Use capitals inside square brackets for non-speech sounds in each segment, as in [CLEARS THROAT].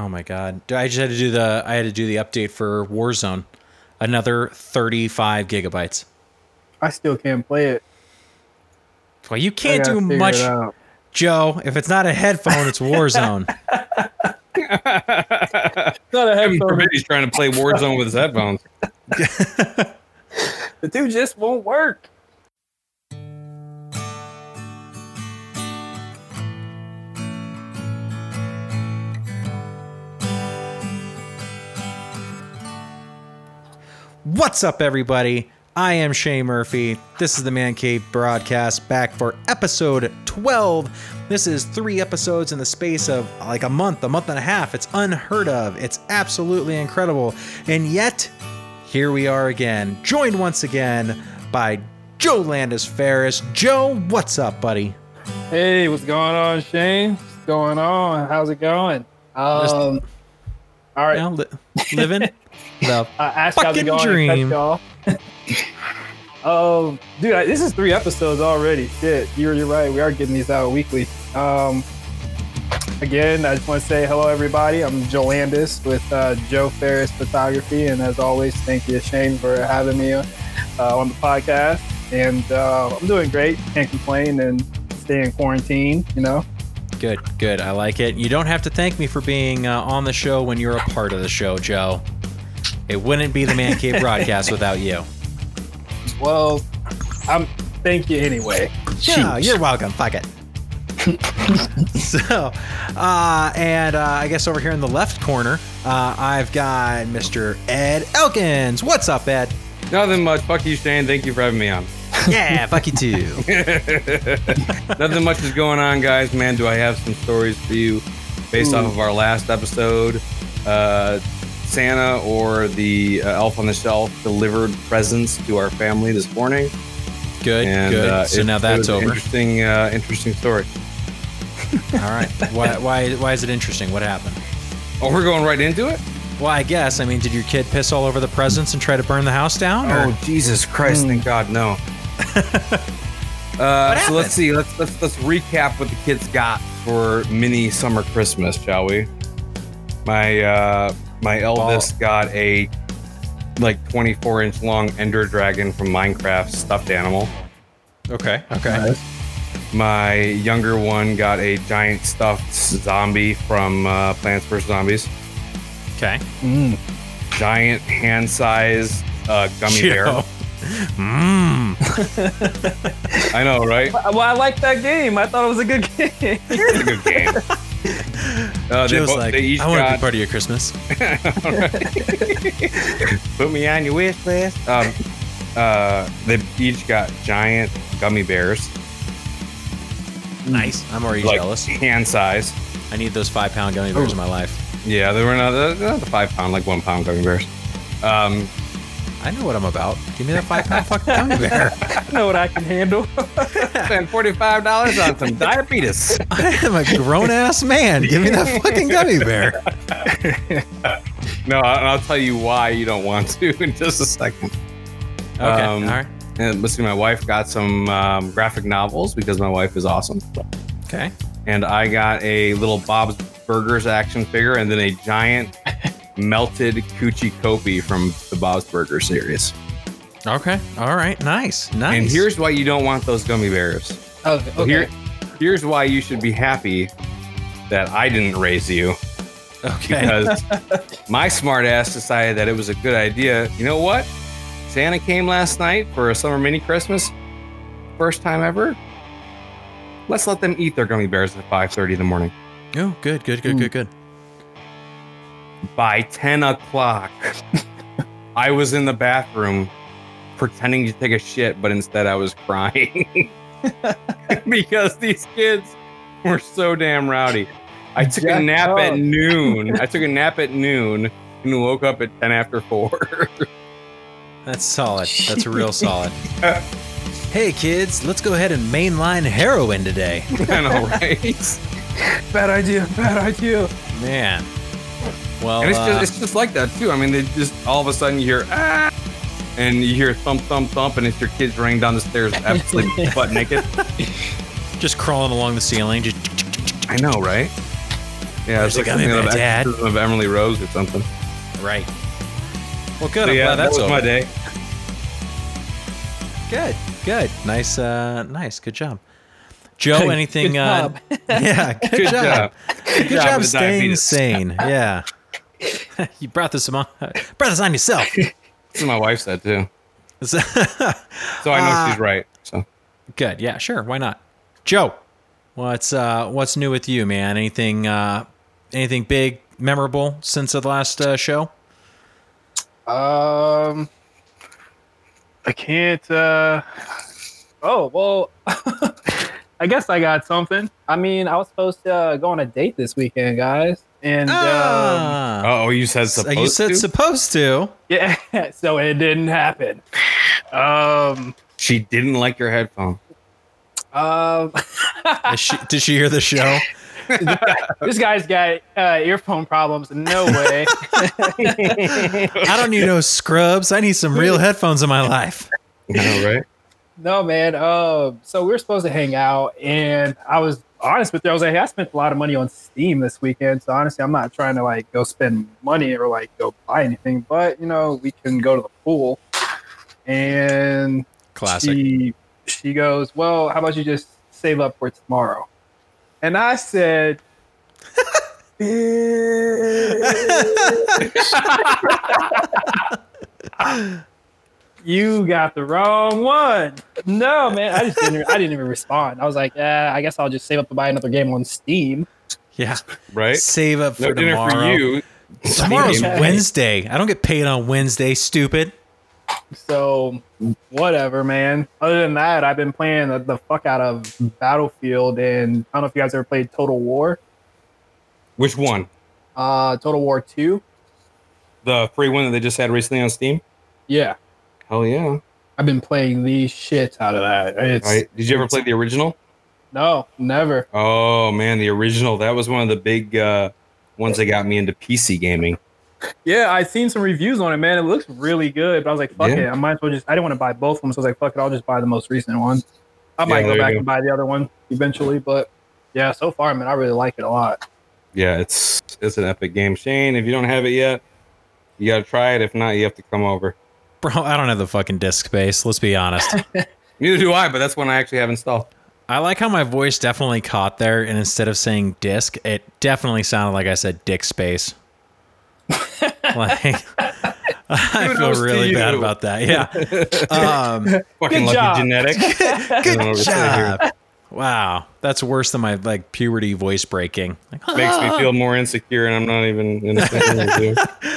Oh my god! I just had to do the I had to do the update for Warzone. Another 35 gigabytes. I still can't play it. Well, you can't do much. Joe. If it's not a headphone, it's Warzone. [LAUGHS] It's not a Heaven headphone. forbid he's trying to play Warzone with his headphones. [LAUGHS] The two just won't work. What's up, everybody? I am Shane Murphy. This is the Man Cave broadcast back for episode 12. This is three episodes in the space of like a month, a month and a half. It's unheard of. It's absolutely incredible. And yet, here we are again, joined once again by Joe Landis Ferris. Joe, what's up, buddy? Hey, what's going on, Shane? What's going on? How's it going? Um, all right. Li- living the [LAUGHS] I asked how's fucking dream. [LAUGHS] Um, dude, I, this is three episodes already. Shit, you're you're right. We are getting these out weekly. Um, again, I just want to say hello, everybody. I'm Joe Landis with uh, Joe Ferris Photography, and as always, thank you, Shane, for having me uh, on the podcast. And uh, I'm doing great. Can't complain and stay in quarantine. You know. Good, good. I like it. You don't have to thank me for being uh, on the show when you're a part of the show, Joe. It wouldn't be the Man Cave [LAUGHS] broadcast without you. Well, I'm. Thank you anyway. Yeah, you're welcome. Fuck it. [LAUGHS] so, uh, and uh, I guess over here in the left corner, uh, I've got Mr. Ed Elkins. What's up, Ed? Nothing much. Fuck you, Shane. Thank you for having me on. [LAUGHS] Yeah, fuck you too. Nothing much is going on, guys. Man, do I have some stories for you based off of our last episode? Uh, Santa or the uh, Elf on the Shelf delivered presents to our family this morning. Good, And good. uh, so it- now that's over. Interesting, uh, interesting story. [LAUGHS] All right. Why, why, why is it interesting? What happened? Oh, we're going right into it. Well, I guess. I mean, did your kid piss all over the presents and try to burn the house down? Or? Oh Jesus Christ! Thank God, no. [LAUGHS] uh, so let's see. Let's let's let's recap what the kids got for mini summer Christmas, shall we? My uh, my eldest got a like 24 inch long Ender Dragon from Minecraft stuffed animal. Okay, okay. My younger one got a giant stuffed zombie from uh, Plants vs Zombies. Okay. Giant hand sized uh, gummy bear. Joe. Mmm. I know, right? [LAUGHS] Well, I like that game. I thought it was a good game. It's a good game. [LAUGHS] [LAUGHS] Uh, Joe's both, like, they each I want to be part of your Christmas. [LAUGHS] [LAUGHS] put me on your wish list. Um, uh, they each got giant gummy bears, Nice. I'm already like jealous. hand size. I need those five pound gummy bears in my life. Yeah, they were not, not the five pound, like one pound gummy bears. Um, I know what I'm about. Give me that five pound fucking gummy bear. [LAUGHS] I know what I can handle. spend forty five dollars on some diabetes. [LAUGHS] I am a grown ass man. Give me that fucking gummy bear. No, and I'll tell you why you don't want to [LAUGHS] in just a second. Okay. Um, all right. And let's see, my wife got some um, graphic novels because my wife is awesome. Okay. and I got a little Bob's Burgers action figure and then a giant melted Kuchi Kopi from the Bob's Burger series. Okay. All right. Nice. Nice. And here's why you don't want those gummy bears. Oh, okay. Well, Here, here's why you should be happy that I didn't raise you okay. because [LAUGHS] my smart ass decided that it was a good idea. You know what? Santa came last night for a summer mini Christmas. First time ever. Let's let them eat their gummy bears at 5:30 in the morning. Oh, good. Good. Good. Good. Hmm. Good. By 10 o'clock, [LAUGHS] I was in the bathroom pretending to take a shit, but instead I was crying [LAUGHS] because these kids were so damn rowdy. I took a nap up. at noon. I [LAUGHS] took a nap at noon and woke up at 10 after 4. That's solid. That's real solid. Hey kids, let's go ahead and mainline heroin today. I know, right? Bad idea. Bad idea. Man. Well, And it's uh, just, it's just like that, too. I mean, they just all of a sudden you hear, ah, and you hear thump, thump, thump, and it's your kids running down the stairs absolutely [LAUGHS] butt naked. just crawling along the ceiling. Just I know, right? Yeah, it's Like, like I'm something in of Dad. Of Emily Rose or something. Right. Well, good. So I'm yeah, glad that that's was over. my day. Good. Good. Nice. Uh, nice. Good job. Joe, [LAUGHS] anything? Good uh, job. [LAUGHS] yeah. Good, Good job. job. Good job job staying sane. Yeah. [LAUGHS] you brought this on. Brought this on yourself. [LAUGHS] That's what my wife said too. So- [LAUGHS] So I know Uh, she's right. So Good. Yeah. Sure. Why not? Joe, what's uh, what's new with you, man? Anything uh, anything big, memorable since the last uh, show? Um, I can't. uh Oh well, I guess I got something. I mean, I was supposed to uh, go on a date this weekend, guys, and um, oh, you said supposed you said to? supposed to. yeah, [LAUGHS] so it didn't happen. Um, she didn't like your headphone. um, Did she, did she hear the show? [LAUGHS] this guy's got uh, earphone problems. No way. I don't need no scrubs. I need some real headphones in my life. [LAUGHS] I know, right? No, man. Uh, so we were supposed to hang out, and I was honest with you. I was like, hey, I spent a lot of money on Steam this weekend. So honestly, I'm not trying to like go spend money or like go buy anything. But you know, we can go to the pool. And Classic. she she goes, well, how about you just save up for tomorrow? And I said. [LAUGHS] [LAUGHS] [LAUGHS] you got the wrong one. No, man, I just didn't. I didn't even respond. I was like, yeah, I guess I'll just save up to buy another game on Steam. Yeah. Right? Save up for No dinner tomorrow. for you. Tomorrow's Okay. Wednesday. I don't get paid on Wednesday, stupid. So whatever, man. Other than that, I've been playing the, the fuck out of Battlefield, and I don't know if you guys ever played Total War. Which one? Uh, Total War Two. The free one that they just had recently on Steam? Yeah, Hell yeah. I've been playing the shit out of that. It's Right. Did you ever play the original? no, never. Oh man, the original. That was one of the big uh, ones that got me into PC gaming. Yeah, I seen some reviews on it, man. It looks really good, but I was like, fuck Yeah. it. I might as well just. I didn't want to buy both of them, so I was like, fuck it. I'll just buy the most recent one. I might Yeah, go back go. and buy the other one eventually, but yeah, so far, man, I really like it a lot. Yeah, it's it's an epic game. Shane, if you don't have it yet, you gotta try it. If not, you have to come over. [LAUGHS] Bro, I don't have the fucking disk space. Let's be honest. [LAUGHS] Neither do I, but that's one I actually have installed. I like how my voice definitely caught there, and instead of saying disc, it definitely sounded like I said dick space. [LAUGHS] like, I feel Kudos to really bad about that. Yeah. Um, Fucking lucky job. genetics. good job. Wow, that's worse than my like puberty voice breaking. Like, Makes me feel more insecure, and I'm not even innocent. with you.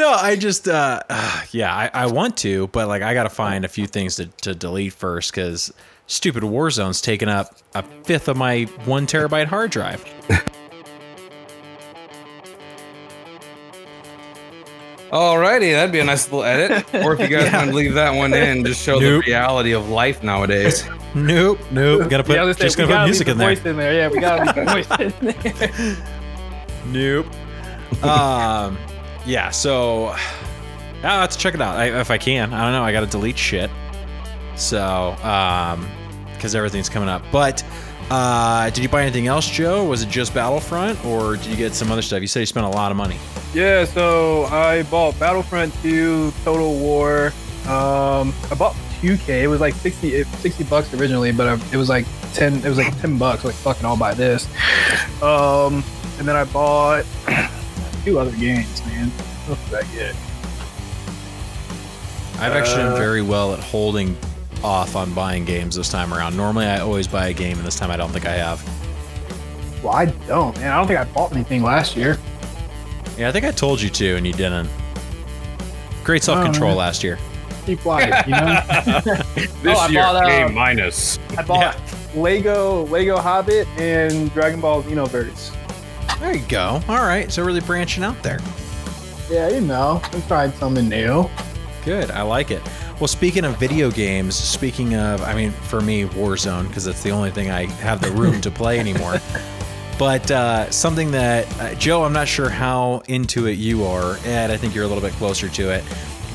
No, I just, uh, [SIGHS] yeah, I, I want to, but like, I got to find a few things to, to delete first because stupid Warzone's taking up a fifth of my one terabyte hard drive. [LAUGHS] Alrighty, that'd be a nice little edit. [LAUGHS] Or if you guys want to leave that one in, just show Nope. the reality of life nowadays. [LAUGHS] Nope, nope. Gotta put, yeah, I just we gonna put music in there. voice in there. Yeah, we gotta leave voice in there. Nope. um, yeah. So, I'll have to check it out I, if I can. I don't know. I got to delete shit. So, um, because everything's coming up. But, uh, did you buy anything else, Joe? Was it just Battlefront, or did you get some other stuff? You said you spent a lot of money. Yeah, so I bought Battlefront 2, Total War. Um, I bought 2K. It was like 60, 60 bucks originally, but I, it was like 10. It was like 10 bucks. Like fucking, I'll buy this. Um, and then I bought two other games, man. What did I get? I've actually done Uh, very well at holding off on buying games this time around. Normally, I always buy a game, and this time I don't think I have. Well, I don't, man. I don't think I bought anything last year. Yeah, I think I told you to, and you didn't. Great self control man. last year. Keep life, you know. [LAUGHS] [LAUGHS] This I year, bought, uh, A minus. I bought Lego, Lego Hobbit, and Dragon Ball Xenoverse. There you go. All right, so really branching out there. Yeah, you know, I'm trying something new. Good. I like it. Well, speaking of video games, speaking of, I mean, for me, Warzone, because it's the only thing I have the room to play anymore. [LAUGHS] But uh, something that, uh, Joe, I'm not sure how into it you are. Ed, I think you're a little bit closer to it.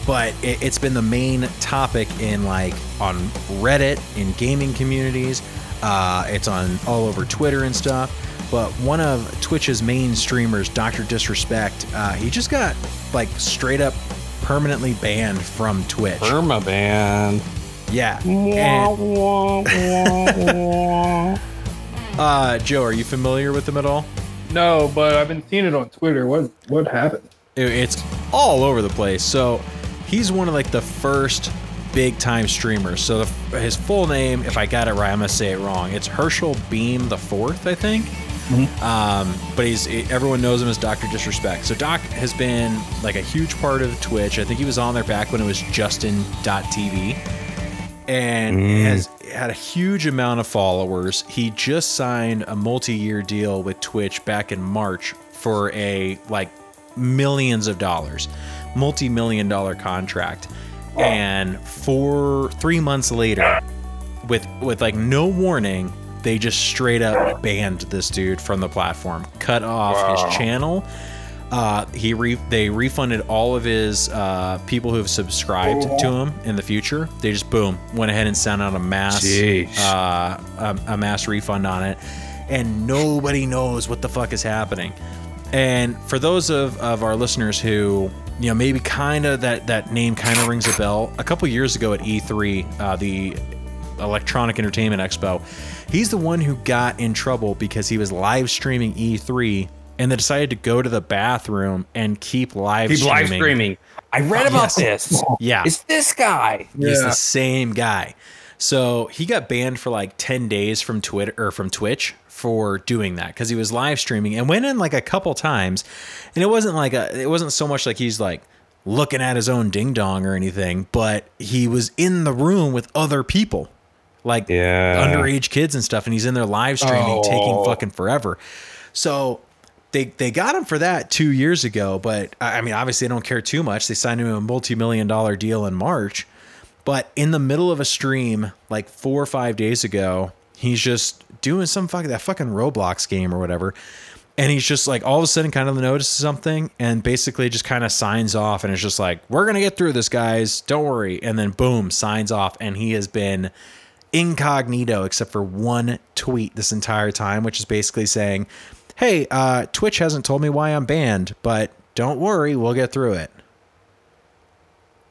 But it, it's been the main topic in like on Reddit, in gaming communities. Uh, it's on all over Twitter and stuff. But one of Twitch's main streamers, Dr. Disrespect, uh, he just got like straight up permanently banned from Twitch. Permaban. yeah. [LAUGHS] And, [LAUGHS] uh, Joe, are you familiar with them at all? No, but I've been seeing it on Twitter. What what happened? It- It's all over the place. So he's one of like the first big time streamers. So the, his full name, if I got it right, I'm gonna say it wrong. It's Herschel Beahm the Fourth, I think. Um, but he's everyone knows him as Doctor Disrespect. So Doc has been like a huge part of Twitch. I think he was on there back when it was Justin.tv and has had a huge amount of followers. He just signed a multi-year deal with Twitch back in March for a like millions of dollars, multi-million dollar contract. And for 3 months later with with like no warning, they just straight up banned this dude from the platform, cut off his channel. Uh, he re- they refunded all of his uh, people who have subscribed to him in the future. They just boom went ahead and sent out a mass uh, a, a mass refund on it, and nobody knows what the fuck is happening. And for those of, of our listeners who you know maybe kind of that that name kind of rings a bell, a couple years ago at E3, uh, the Electronic Entertainment Expo, he's the one who got in trouble because he was live streaming E3 and they decided to go to the bathroom and keep live Keep streaming. live streaming. I read about this. Yeah. It's this guy. He's the same guy. So he got banned for like 10 days from Twitter or from Twitch for doing that because he was live streaming and went in like a couple times. And it wasn't like a, it wasn't so much like he's like looking at his own ding dong or anything, but he was in the room with other people, like Yeah. underage kids and stuff. And he's in there live streaming, taking Oh. fucking forever. So they they got him for that two years ago, but I I mean, obviously, they don't care too much. They signed him a multi million dollar deal in March, but in the middle of a stream, like four or five days ago, he's just doing some fucking that fucking Roblox game or whatever. And he's just like all of a sudden kind of notices something and basically just kind of signs off and it's just like, we're gonna get through this, guys. Don't worry. And then boom, signs off. And he has been incognito except for one tweet this entire time, which is basically saying, Hey, uh, Twitch hasn't told me why I'm banned, but don't worry, we'll get through it.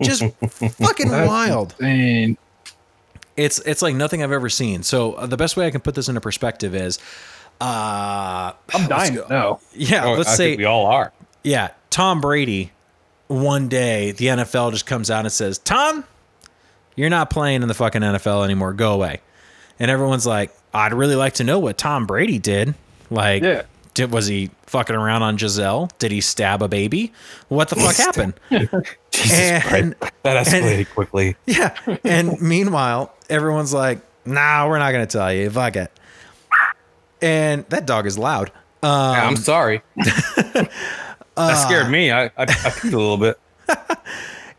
Just [LAUGHS] fucking wild. Insane. It's it's like nothing I've ever seen. So uh, the best way I can put this into perspective is, uh, I'm dying No, yeah, Oh, let's I say we all are. yeah, Tom Brady. One day, the NFL just comes out and says, "Tom, you're not playing in the fucking NFL anymore. Go away." And everyone's like, "I'd really like to know what Tom Brady did. Like, Yeah. did was he fucking around on Gisele? Did he stab a baby? What the fuck happened?" [LAUGHS] Jesus and That escalated quickly. [LAUGHS] yeah, and meanwhile, everyone's like, "Nah, we're not gonna tell you. Fuck it." And that dog is loud. Um, I'm sorry. [LAUGHS] that scared me. I, I, I peed a little bit.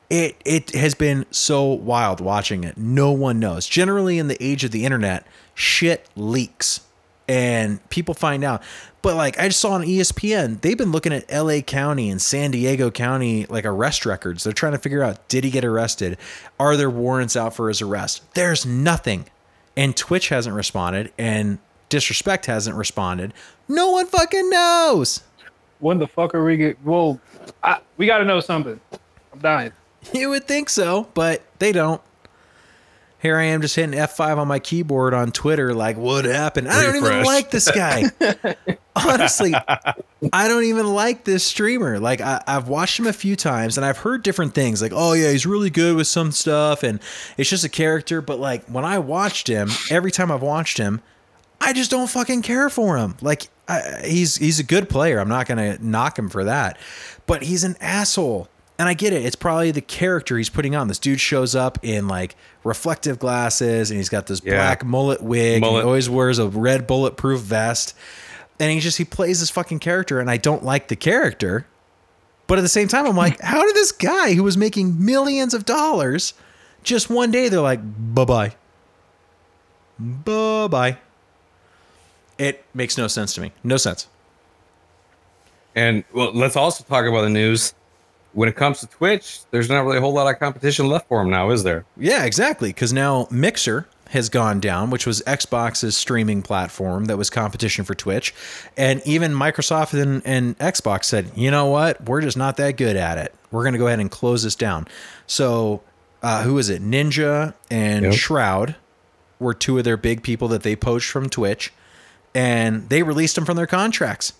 It it has been so wild watching it. No one knows. Generally, in the age of the internet, shit leaks and people find out. But like I just saw on ESPN, they've been looking at LA County and San Diego County like arrest records. They're trying to figure out did he get arrested? Are there warrants out for his arrest? There's nothing. And Twitch hasn't responded and Disrespect hasn't responded. No one fucking knows. When the fuck are we get? Well, I, we got to know something. I'm dying. [LAUGHS] You would think so, but they don't. Here I am just hitting F5 on my keyboard on Twitter, like, what happened? I don't even like this guy. [LAUGHS] Honestly, I don't even like this streamer. Like, I, I've watched him a few times and I've heard different things, like, oh, yeah, he's really good with some stuff and it's just a character. But, like, when I watched him, every time I've watched him, I just don't fucking care for him. Like I, he's he's a good player. I'm not gonna knock him for that, but he's an asshole. And I get it. It's probably the character he's putting on. This dude shows up in like reflective glasses, and he's got this Yeah. black mullet wig. And Mullet. he always wears a red bulletproof vest, and he just he plays this fucking character. And I don't like the character, but at the same time, I'm like, [LAUGHS] how did this guy who was making millions of dollars, just one day they're like, bye bye, bye bye. It makes no sense to me. No sense. And well, let's also talk about the news. When it comes to Twitch, there's not really a whole lot of competition left for them now, is there? Yeah, exactly. Because now Mixer, has gone down, which was Xbox's streaming platform that was competition for Twitch. And even Microsoft and, and Xbox said, you know what? We're just not that good at it. We're going to go ahead and close this down. So, uh, who is it? Ninja and Yep. Shroud were two of their big people that they poached from Twitch, and they released them from their contracts.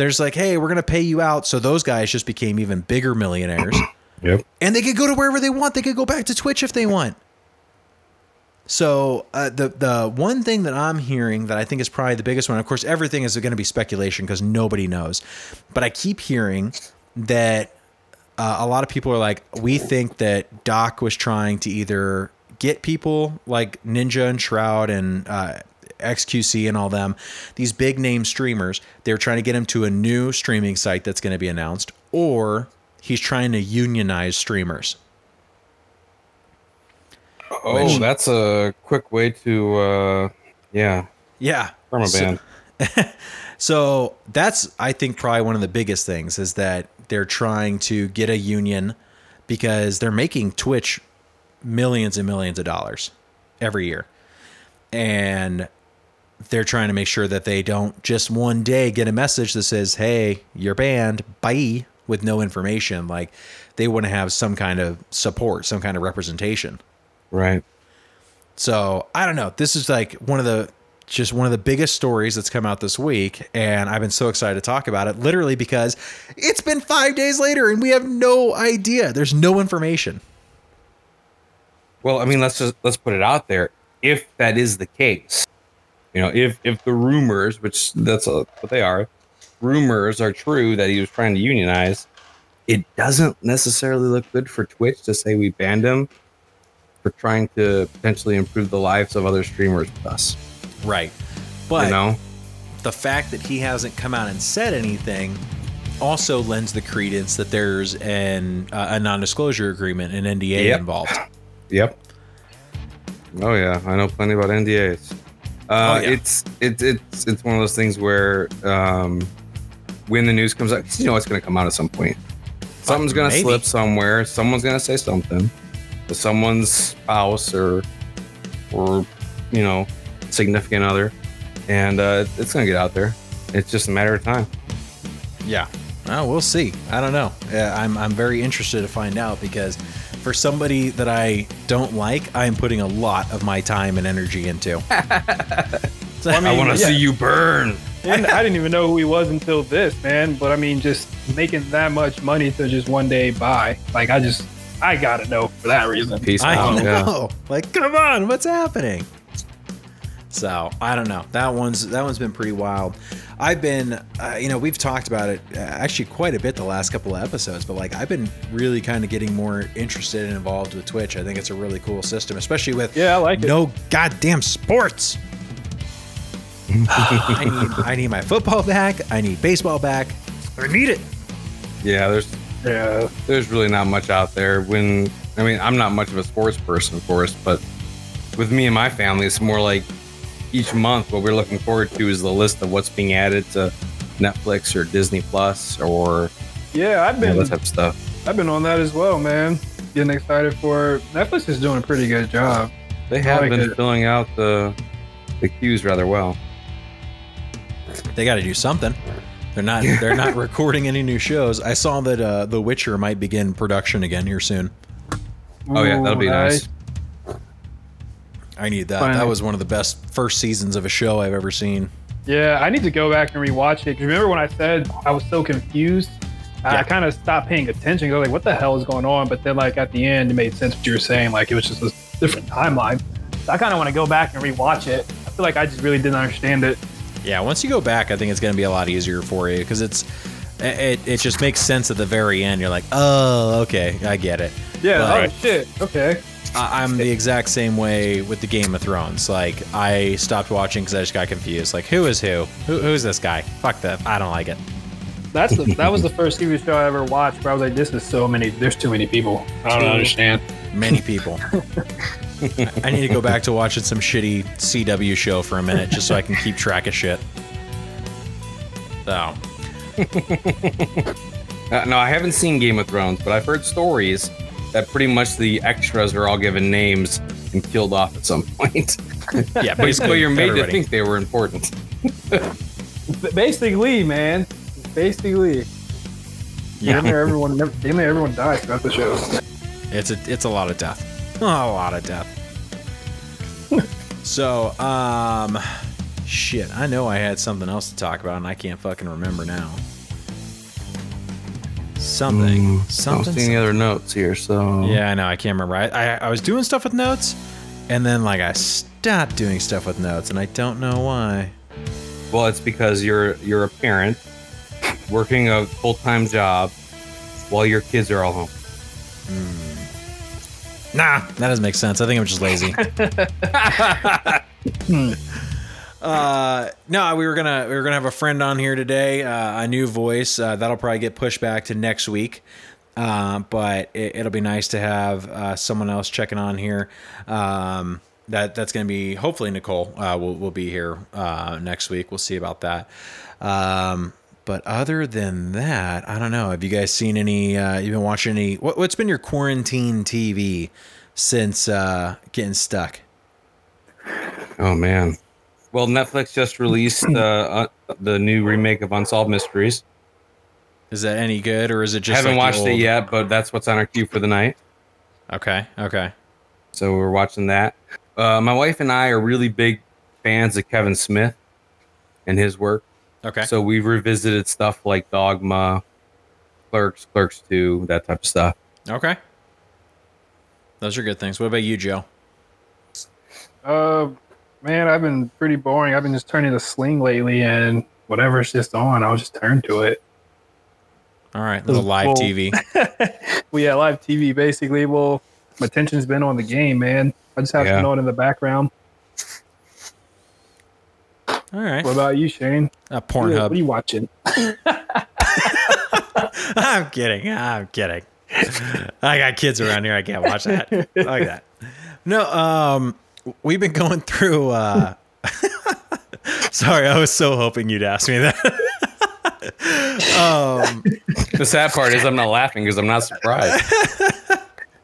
There's like, hey, we're going to pay you out. So those guys just became even bigger millionaires [CLEARS THROAT] Yep. and they could go to wherever they want. They could go back to Twitch if they want. So uh, the the one thing that I'm hearing that I think is probably the biggest one, of course, everything is going to be speculation because nobody knows, but I keep hearing that uh, a lot of people are like, we think that Doc was trying to either get people like Ninja and Shroud and uh, XQC and all them, these big name streamers, they're trying to get him to a new streaming site that's going to be announced, or he's trying to unionize streamers. Oh, Which- that's a quick way to, uh, yeah, Yeah. from a So- band. [LAUGHS] So that's I think probably one of the biggest things is that they're trying to get a union because they're making Twitch millions and millions of dollars every year. And they're trying to make sure that they don't just one day get a message that says, "Hey, you're banned." Bye with no information. Like they want to have some kind of support, some kind of representation. right. So I don't know. This is like one of the just one of the biggest stories that's come out this week, and I've been so excited to talk about it. Literally because it's been five days later, and we have no idea. There's no information. Well, I mean, let's just let's put it out there. If that is the case, you know, if if the rumors, which that's uh what they are, rumors are true that he was trying to unionize, it doesn't necessarily look good for Twitch to say we banned him for trying to potentially improve the lives of other streamers with us. Right. But you know, the fact that he hasn't come out and said anything also lends the credence that there's an uh, a non-disclosure agreement, an NDA Yep. involved. Yep. Oh yeah, I know plenty about NDAs. Uh, Oh, yeah. It's it's it's it's one of those things where um, when the news comes out, you know it's going to come out at some point. Something's going to slip somewhere. Someone's going to say something. Someone's spouse or or you know significant other, and uh, it's going to get out there. It's just a matter of time. Yeah. Well, we'll see. I don't know. Uh, I'm I'm very interested to find out because for somebody that I don't like, I am putting a lot of my time and energy into. [LAUGHS] So- I mean, I want to yeah. see you burn. And I didn't even know who he was until this, man. But I mean, just making that much money to just one day buy, like I just, I gotta know for that reason. Peace I out. Yeah. know. [LAUGHS] Like, come on, what's happening? So I don't know. That one's that one's been pretty wild. I've been, uh, you know, we've talked about it uh, actually quite a bit the last couple of episodes, but like I've been really kind of getting more interested and involved with Twitch. I think it's a really cool system, especially with Yeah, I like it. no goddamn sports. [SIGHS] I need I need my football back. I need baseball back. I need it. Yeah, there's Yeah, there's really not much out there. When I mean, I'm not much of a sports person, of course, but with me and my family, it's more like each month what we're looking forward to is the list of what's being added to Netflix or Disney Plus or yeah. I've you know, been, that type of stuff. I've been on that as well, man. Getting excited for Netflix is doing a pretty good job. They have like been it. filling out the the queues rather well. They got to do something. They're not [LAUGHS] they're not recording any new shows. I saw that uh, The Witcher might begin production again here soon. Oh yeah, that'll be Ooh, nice. I need that. Finally. That was one of the best first seasons of a show I've ever seen. Yeah, I need to go back and rewatch it. 'Cause Remember when I said I was so confused? I- Yeah. I kind of stopped paying attention. I was like, "What the hell is going on?" But then, like at the end, it made sense what you were saying. Like it was just a different timeline. So I kind of want to go back and rewatch it. I feel like I just really didn't understand it. Yeah, once you go back, I think it's going to be a lot easier for you because it's it, it just makes sense at the very end. You're like, oh, okay, I get it. Yeah. Right. Oh shit. Okay. I, I'm the exact same way with the Game of Thrones. Like, I stopped watching because I just got confused. Like, who is who? who? Who's this guy? Fuck that. I don't like it. That's the, that was the first TV show I ever watched. Where I was like, "This is so many. There's too many people. I don't understand." Many people. [LAUGHS] I need to go back to watching some shitty CW show for a minute just so I can keep track of shit. So, [LAUGHS] Uh, no, I haven't seen Game of Thrones, but I've heard stories that pretty much the extras are all given names and killed off at some point. [LAUGHS] Yeah, basically you're made everybody. to think they were important. Basically, man. Basically. Yeah. Damn near everyone, damn near everyone dies throughout the show. It's a it's a lot of death. [LAUGHS] A lot of death. so, um shit, I know I had something else to talk about and I can't fucking remember now. Something. Mm, I something. don't see any other notes here, so Yeah, I know. I can't remember. I, I I was doing stuff with notes, and then like I stopped doing stuff with notes, and I don't know why. Well, it's because you're you're a parent working a full time job while your kids are all home. Hmm. Nah, that doesn't make sense. I think I'm just lazy. [LAUGHS] [LAUGHS] Hmm. Uh, no, we were gonna we were gonna have a friend on here today, uh, a new voice. Uh, that'll probably get pushed back to next week. Uh, but it, it'll be nice to have uh, someone else checking on here. Um, that that's to be hopefully Nicole uh, will will be here uh, next week. We'll see about that. Um, but other than that, I don't know. Have you guys seen any? Uh, you been watching any? What, what's been your quarantine TV since uh, getting stuck? Oh man. Well, Netflix just released uh, uh, the new remake of Unsolved Mysteries. Is that any good, or is it just? Haven't like the watched it yet, but that's what's on our queue for the night. Okay, okay. So we're watching that. Uh, my wife and I are really big fans of Kevin Smith and his work. Okay. So we've revisited stuff like Dogma, Clerks, Clerks 2, that type of stuff. Okay. Those are good things. What about you, Joe? Uh, man, I've been pretty boring. I've been just turning to Sling lately, and whatever's just on, I'll just turn to it. All right, little live Well- TV. [LAUGHS] Well, yeah, live TV basically. Well, my attention's been on the game, man. I just have Yeah. to know it in the background. All right. What about you, Shane? Uh, What are you- What are you watching? [LAUGHS] I'm kidding. I'm kidding. I got kids around here. I can't watch that. [LAUGHS] like that. No, um, we've been going through. Uh, [LAUGHS] sorry, I was so hoping you'd ask me that. [LAUGHS] um, The sad part is I'm not laughing because I'm not surprised.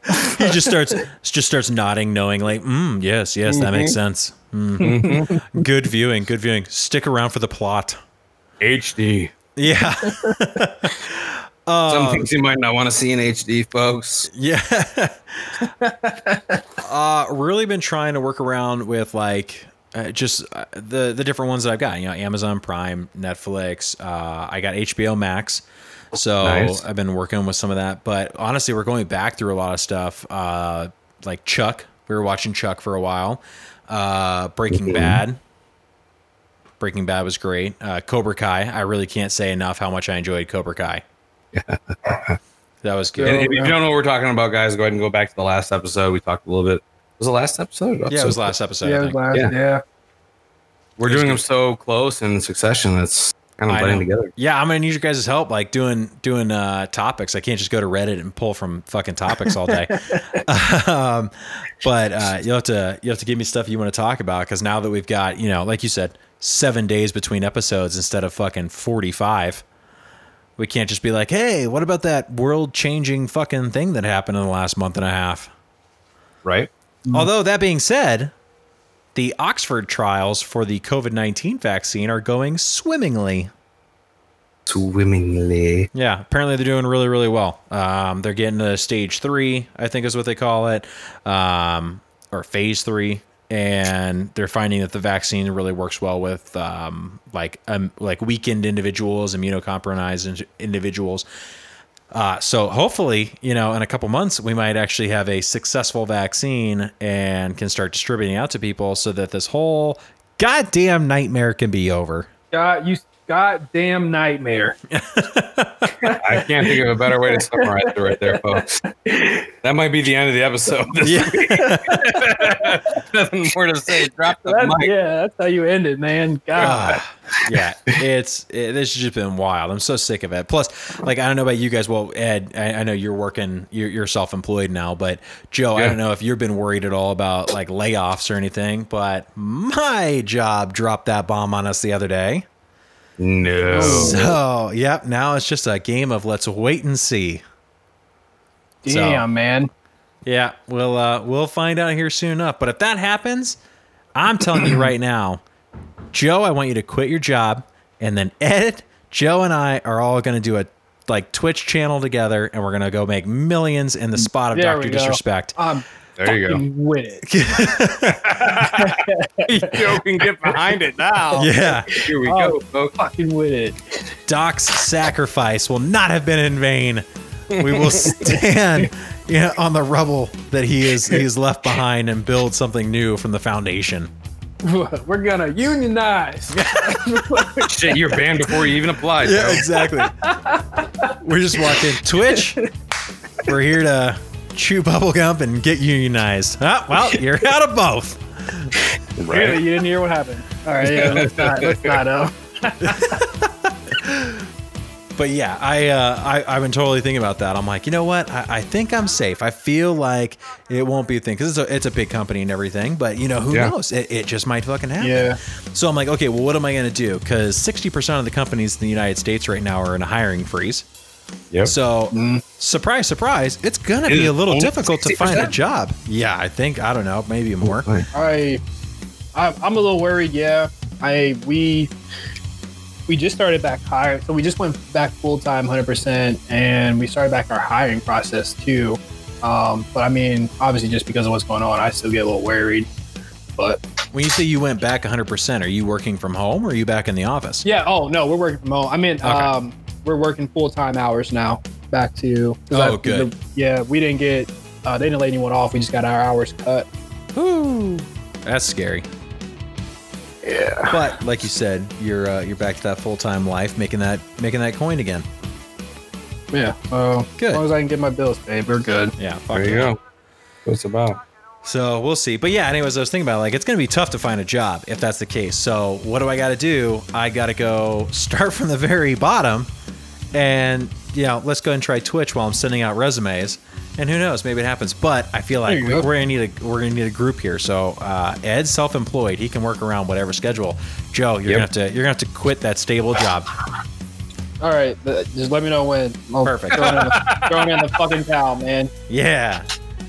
[LAUGHS] he just starts just starts nodding knowingly. Mm, yes, yes, that makes sense. Mhm. Good viewing. Good viewing. Stick around for the plot. HD. Yeah. Some things you might not want to see in HD, folks. Yeah. [LAUGHS] uh, really been trying to work around with like uh, just uh, the the different ones that I've got. You know, Amazon Prime, Netflix. Uh, I got HBO Max. So Nice. I've been working with some of that. But honestly, we're going back through a lot of stuff. Uh, like Chuck. We were watching Chuck for a while. Uh, Breaking Bad. Breaking Bad was great. Uh, Cobra Kai. I really can't say enough how much I enjoyed Cobra Kai. [LAUGHS] that was good. And if you don't know what we're talking about, guys, go ahead and go back to the last episode. We talked a little bit. Was it last episode? Yeah, it was last episode. yeah, I it was think. last, Yeah. yeah. We're It was doing them so close in succession. It's kind of I blending know. together. Yeah, I'm gonna need your guys' help, like doing doing uh, topics. I can't just go to Reddit and pull from fucking topics all day. [LAUGHS] [LAUGHS] um, but uh, you'll have to you have to give me stuff you want to talk about because now that we've got you know, like you said, seven days between episodes instead of fucking forty five. We can't just be like, hey, what about that world changing fucking thing that happened in the last month and a half? Right? Although that being said, the Oxford trials for the COVID nineteen vaccine are going swimmingly. Swimmingly. Yeah, apparently they're doing really, really well. Um, they're getting to stage three, I think is what they call it, um, or phase three, and they're finding that the vaccine really works well with um, like um, like weakened individuals, immunocompromised individuals. Uh, so hopefully, you know, in a couple months, we might actually have a successful vaccine and can start distributing out to people, so that this whole goddamn nightmare can be over. God, you goddamn nightmare. [LAUGHS] I can't think of a better way to summarize it right there, folks. That might be the end of the episode. This Yeah. [LAUGHS] Nothing more to say. Drop the That's, mic. yeah, that's how you end it, man. God. Ah, yeah, it's it, this has just been wild. I'm so sick of it. Plus, like I don't know about you guys. Well, Ed, I, I know you're working, you're, you're self-employed now, but Joe, I don't know if you've been worried at all about like layoffs or anything. But my job dropped that bomb on us the other day. No. So, yep. Now it's just a game of let's wait and see. So- Damn, man. Yeah, we'll uh, we'll find out here soon enough. But if that happens, I'm telling you right now, Joe, I want you to quit your job, and then Ed, Joe, and I are all going to do a like Twitch channel together, and we're going to go make millions in the spot of There Doctor we go. Disrespect. I'm There you go. fucking with it. [LAUGHS] [LAUGHS] Joe can get behind it now. Yeah, Here we Oh. go, folks. Fucking win it. Doc's sacrifice will not have been in vain. We will stand [LAUGHS] you know, on the rubble that he is he is left behind and build something new from the foundation. We're gonna unionize. Shit, you're banned before you even applied. Yeah, Joe. exactly. We're just walking Twitch. We're here to chew bubblegum and get unionized. Ah, well, you're [LAUGHS] out of both. Really, you didn't hear what happened. All right, yeah, let's not. Let's not. Uh, [LAUGHS] But yeah, I, uh, I I've been totally thinking about that. I'm like, you know what? I, I think I'm safe. I feel like it won't be a thing because it's a, it's a big company and everything. But you know, who Yeah. knows? It, it just might fucking happen. yeah. So I'm like, okay, well, what am I going to do? Because 60% of the companies in the United States right now are in a hiring freeze. Yep. So, surprise, surprise, it's going to be a little only difficult to find a job. Yeah, I think, I don't know, maybe more. I, I I'm a little worried. Yeah, I we we just started back hiring, so we just went back full time, hundred percent, and we started back our hiring process too. Um, but I mean, obviously, just because of what's going on, I still get a little worried. But When you say you went back 100%, are you working from home or are you back in the office? yeah, oh no, we're working from home. I mean, Okay. um, we're working full time hours now. Back to. Oh, I- good. the- yeah, we didn't get uh, they didn't let anyone off. We just got our hours cut. That's scary. Yeah. But like you said, you're uh, you're back to that full time life, making that making that coin again. Yeah. Uh, Good. As long as I can get my bills paid, we're good. Yeah, fuck There you yeah. go. What's about? So we'll see. But yeah, anyways, I was thinking about like it's gonna be tough to find a job if that's the case. So what do I got to do? I got to go [LAUGHS] start from the very bottom, and you know, let's go and try Twitch while I'm sending out resumes. And who knows, maybe it happens. But I feel like we, we're gonna need a we're gonna need a group here. So uh, Ed's self-employed; he can work around whatever schedule. Joe, you're Yep. gonna have to you're gonna have to quit that stable job. All right, just let me know when. I'll Perfect. Throw it in the, throw it in the fucking towel, man. Yeah,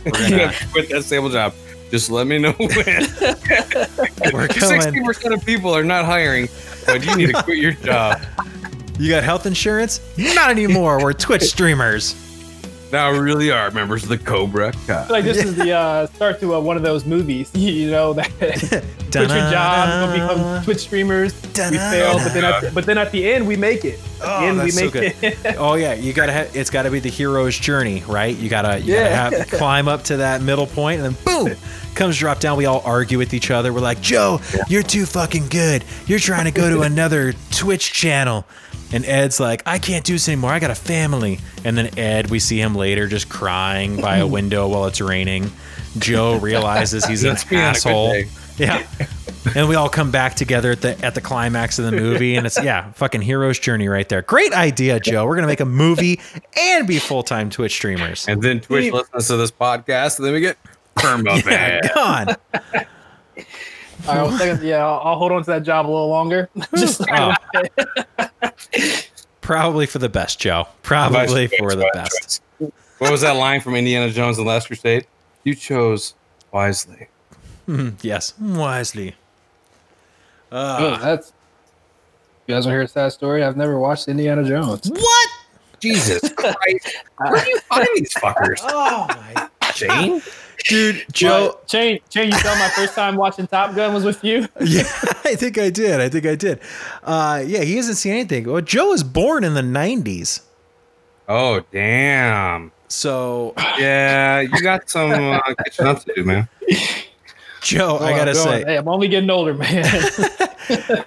we're [LAUGHS] gonna quit that stable job. Just let me know when. [LAUGHS] [LAUGHS] we're Sixty percent of people are not hiring, but you need to quit your job. You got health insurance? Not anymore. We're Twitch [LAUGHS] streamers. Now we really are members of the Cobra Kai. Like this is the [LAUGHS] uh, start to uh, one of those movies, [LAUGHS] you know, that quit your job, go become Twitch streamers. We fail, but then at the, but then at the end we make it. At the Oh, end we that's so good. it. Oh yeah, you gotta have. It's gotta be the hero's journey, right? You gotta, you Yeah. gotta have climb up to that middle point, and then boom, comes drop down. We all argue with each other. We're like, Joe, you're too fucking good. You're trying to go to another Twitch channel. And Ed's like, I can't do this anymore. I got a family. And then Ed, we see him later just crying by a [LAUGHS] window while it's raining. Joe [LAUGHS] realizes he's an That's me on a good asshole. [LAUGHS] Yeah. And we all come back together at the at the climax of the movie, and it's yeah, fucking hero's journey right there. Great idea, Joe. We're gonna make a movie and be full time Twitch streamers. And then Twitch listens to this podcast, and then we get perma Yeah, ban. gone. All right, well, second, yeah, I'll, I'll hold on to that job a little longer. Just Oh. [LAUGHS] Probably for the best, Joe. Probably for the best. What was that line from Indiana Jones and the Last Crusade? You chose wisely. Yes, wisely. Oh, Uh, that's. You guys want to hear a sad story? I've never watched Indiana Jones. what? Jesus Christ. [LAUGHS] Where do you find these fuckers? Oh my Jane? [LAUGHS] dude, Joe. What? Shane, Shane, you saw my first time watching Top Gun was with you? [LAUGHS] Yeah, I think I did. I think I did. Uh, yeah, he hasn't seen anything. Well, Joe was born in the '90s, Oh, damn. so Yeah, you got some uh, [LAUGHS] catching up to do, man. Joe, I gotta I'm going- say, hey, I'm only getting older, man. [LAUGHS]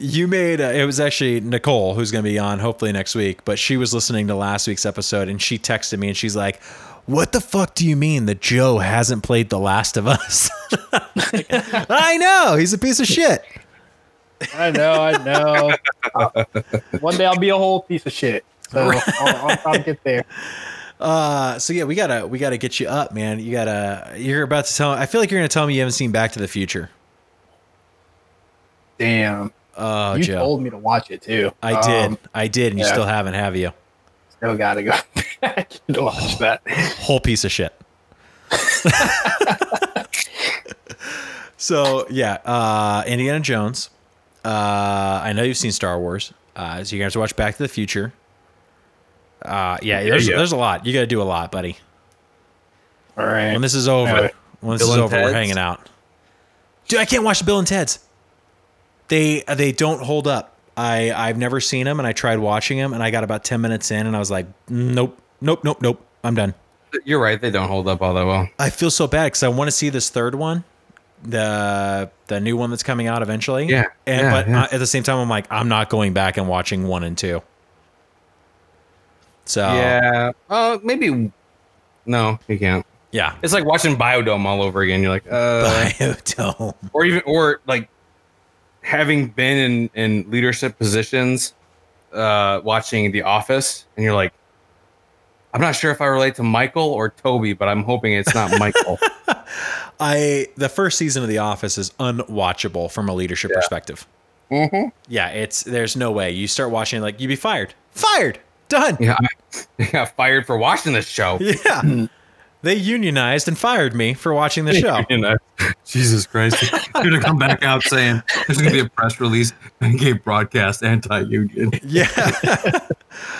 You made uh, it was actually Nicole who's going to be on hopefully next week, but she was listening to last week's episode and she texted me and she's like, "What the fuck do you mean that Joe hasn't played The Last of Us?" [LAUGHS] I know he's a piece of shit. I know, I know. One day I'll be a whole piece of shit. So I'll, I'll, I'll get there. Uh, so yeah, we gotta we gotta get you up, man. You gotta. You're about to tell. I feel like you're gonna tell me you haven't seen Back to the Future. Damn. Oh, you Joe, told me to watch it too. I did, Um, I did, and you still haven't, have you? still gotta go [LAUGHS] back to watch that. Whole piece of shit. [LAUGHS] so yeah, uh, Indiana Jones. Uh, I know you've seen Star Wars. Uh, so you guys watch Back to the Future. Uh, yeah, there's, there's a lot. You got to do a lot, buddy. All right. When this is over, right. when this Bill is over, we're hanging out. Dude, I can't watch Bill and Ted's. They they don't hold up. I I've never seen them, and I tried watching them, and I got about ten minutes in, and I was like, nope, nope, nope, nope. I'm done. You're right. They don't hold up all that well. I feel so bad because I want to see this third one, the the new one that's coming out eventually. Yeah, and yeah, but yeah. uh, at the same time, I'm like, I'm not going back and watching one and two. So Yeah. Uh, maybe. No, you can't. yeah, It's like watching Biodome all over again. You're like, uh, Biodome. or even, or like having been in in leadership positions, uh, watching The Office, and you're like, I'm not sure if I relate to Michael or Toby, but I'm hoping it's not Michael. [LAUGHS] I the first season of The Office is unwatchable from a leadership perspective. mm-hmm. Yeah, it's there's no way you start watching like you'd be fired, fired, done. Yeah, I [LAUGHS] got fired for watching this show. [LAUGHS] Yeah, [CLEARS THROAT] they unionized and fired me for watching the show. [LAUGHS] You know, Jesus Christ. You're gonna come back out saying there's gonna be a press release and gay broadcast anti-union. Yeah. [LAUGHS]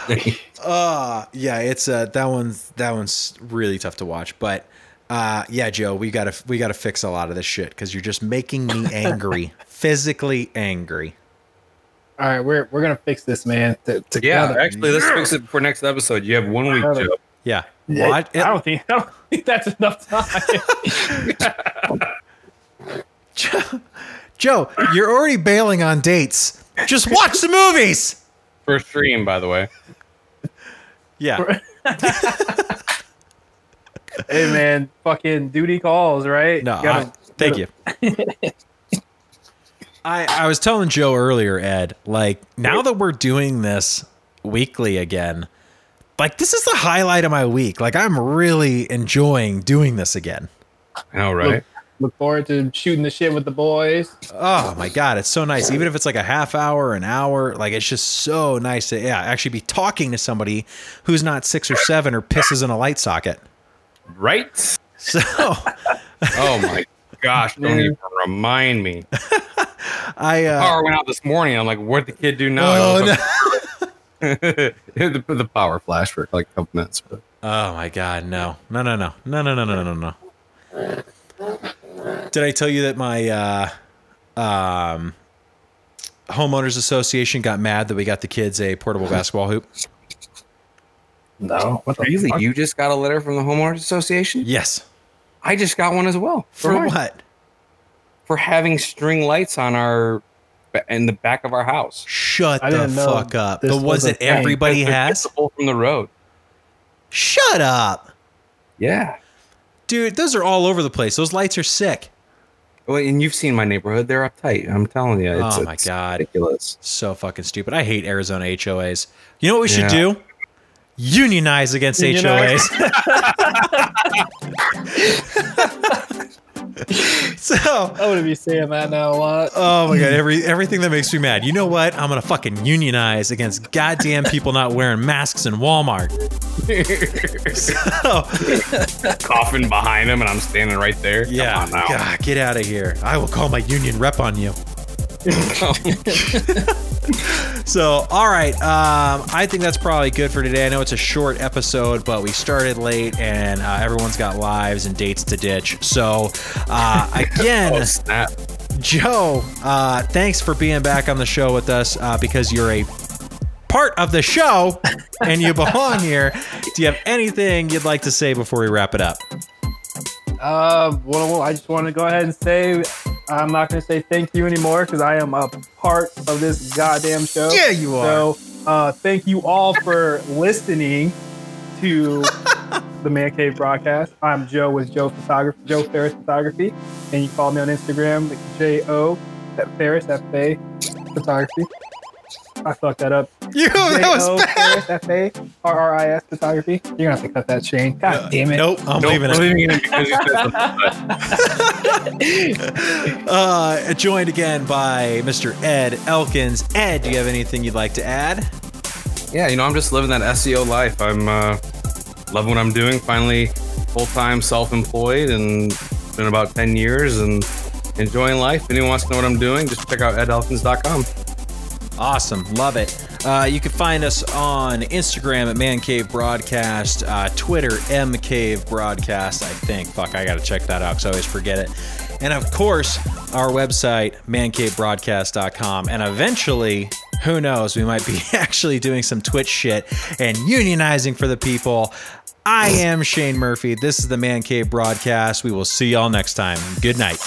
[LAUGHS] uh yeah, it's uh that one's that one's really tough to watch, but uh yeah, Joe, we got to we got to fix a lot of this shit cuz you're just making me angry, physically angry. All right, we're we're gonna fix this, man. t- Yeah, together. actually, let's fix it for next episode. You have one week, Joe. Yeah. Yeah, What? I don't think [LAUGHS] I don't think that's enough time. [LAUGHS] Joe, Joe, you're already bailing on dates. Just watch the movies. First stream, by the way. Yeah. [LAUGHS] hey, man, fucking duty calls, right? No, Gotta- I- thank you. I I was telling Joe earlier, Ed, like now that we're doing this weekly again, like this is the highlight of my week. Like I'm really enjoying doing this again. All right. know, right? Look forward to shooting the shit with the boys. Oh my god, it's so nice. Even if it's like a half hour, an hour, like it's just so nice to yeah, actually be talking to somebody who's not six or seven or pisses in a light socket. Right? So [LAUGHS] Oh my gosh! Don't even remind me. [LAUGHS] I uh Power went out this morning. I'm like, what'd the kid do now? oh, no. [LAUGHS] the, the power flash for like a couple minutes. But Oh my god, no. No no no. No no no no no no no. Did I tell you that my uh um homeowners association got mad that we got the kids a portable basketball hoop? No, what the crazy. fuck? You just got a letter from the homeowners association. Yes. I just got one as well. For mine. what? For having string lights on our in the back of our house. Shut I the fuck up. The ones was a that everybody They're has? visible from the road. Shut up. Yeah. Dude, those are all over the place. Those lights are sick. Well, and you've seen my neighborhood; they're uptight. I'm telling you. It's, Oh my it's God. ridiculous. So fucking stupid. I hate Arizona HOAs. You know what we should Yeah. do? Unionize against Unionize. HOAs. [LAUGHS] [LAUGHS] [LAUGHS] [LAUGHS] so I wouldn't be saying that now a lot. Oh my god, every everything that makes me mad. You know what? I'm gonna fucking unionize against goddamn people not wearing masks in Walmart. [LAUGHS] So, Coffin behind him, and I'm standing right there. Come yeah, on now. God, get out of here. I will call my union rep on you. [LAUGHS] So, all right. Um, I think that's probably good for today. I know it's a short episode, but we started late and uh, everyone's got lives and dates to ditch. So, uh, again, [LAUGHS] Oh, snap. Joe, uh, thanks for being back on the show with us uh, because you're a part of the show and you belong here. Do you have anything you'd like to say before we wrap it up? Uh, well, I just want to go ahead and say I'm not going to say thank you anymore because I am a part of this goddamn show. Yeah, you are. So, uh, thank you all for [LAUGHS] listening to [LAUGHS] the Man Cave broadcast. I'm Joe with Joe Photography, Joe Farris Photography, and you follow me on Instagram, J O Farris F A Photography. I fucked that up. [LAUGHS] You, that was J-O bad. Farris F A R R I S Photography. You're gonna have to cut that, Shane. God damn it. Nope, I'm Nope, leaving we're it. leaving it because you said. [LAUGHS] Uh, joined again by Mr. Ed Elkins. Ed, do you have anything you'd like to add? yeah, you know, I'm just living that SEO life. I'm uh, loving what I'm doing. Finally full time self employed and been about 10 years and enjoying life. If anyone wants to know what I'm doing, just check out edelkins.com. Awesome. Love it. Uh, you can find us on Instagram at Man Cave Broadcast, uh, Twitter, M Cave Broadcast, I think. Fuck, I got to check that out because I always forget it. And of course, our website, mancavebroadcast.com. And eventually, who knows, we might be [LAUGHS] actually doing some Twitch shit and unionizing for the people. I am Shane Murphy. This is the Man Cave Broadcast. We will see y'all next time. Good night.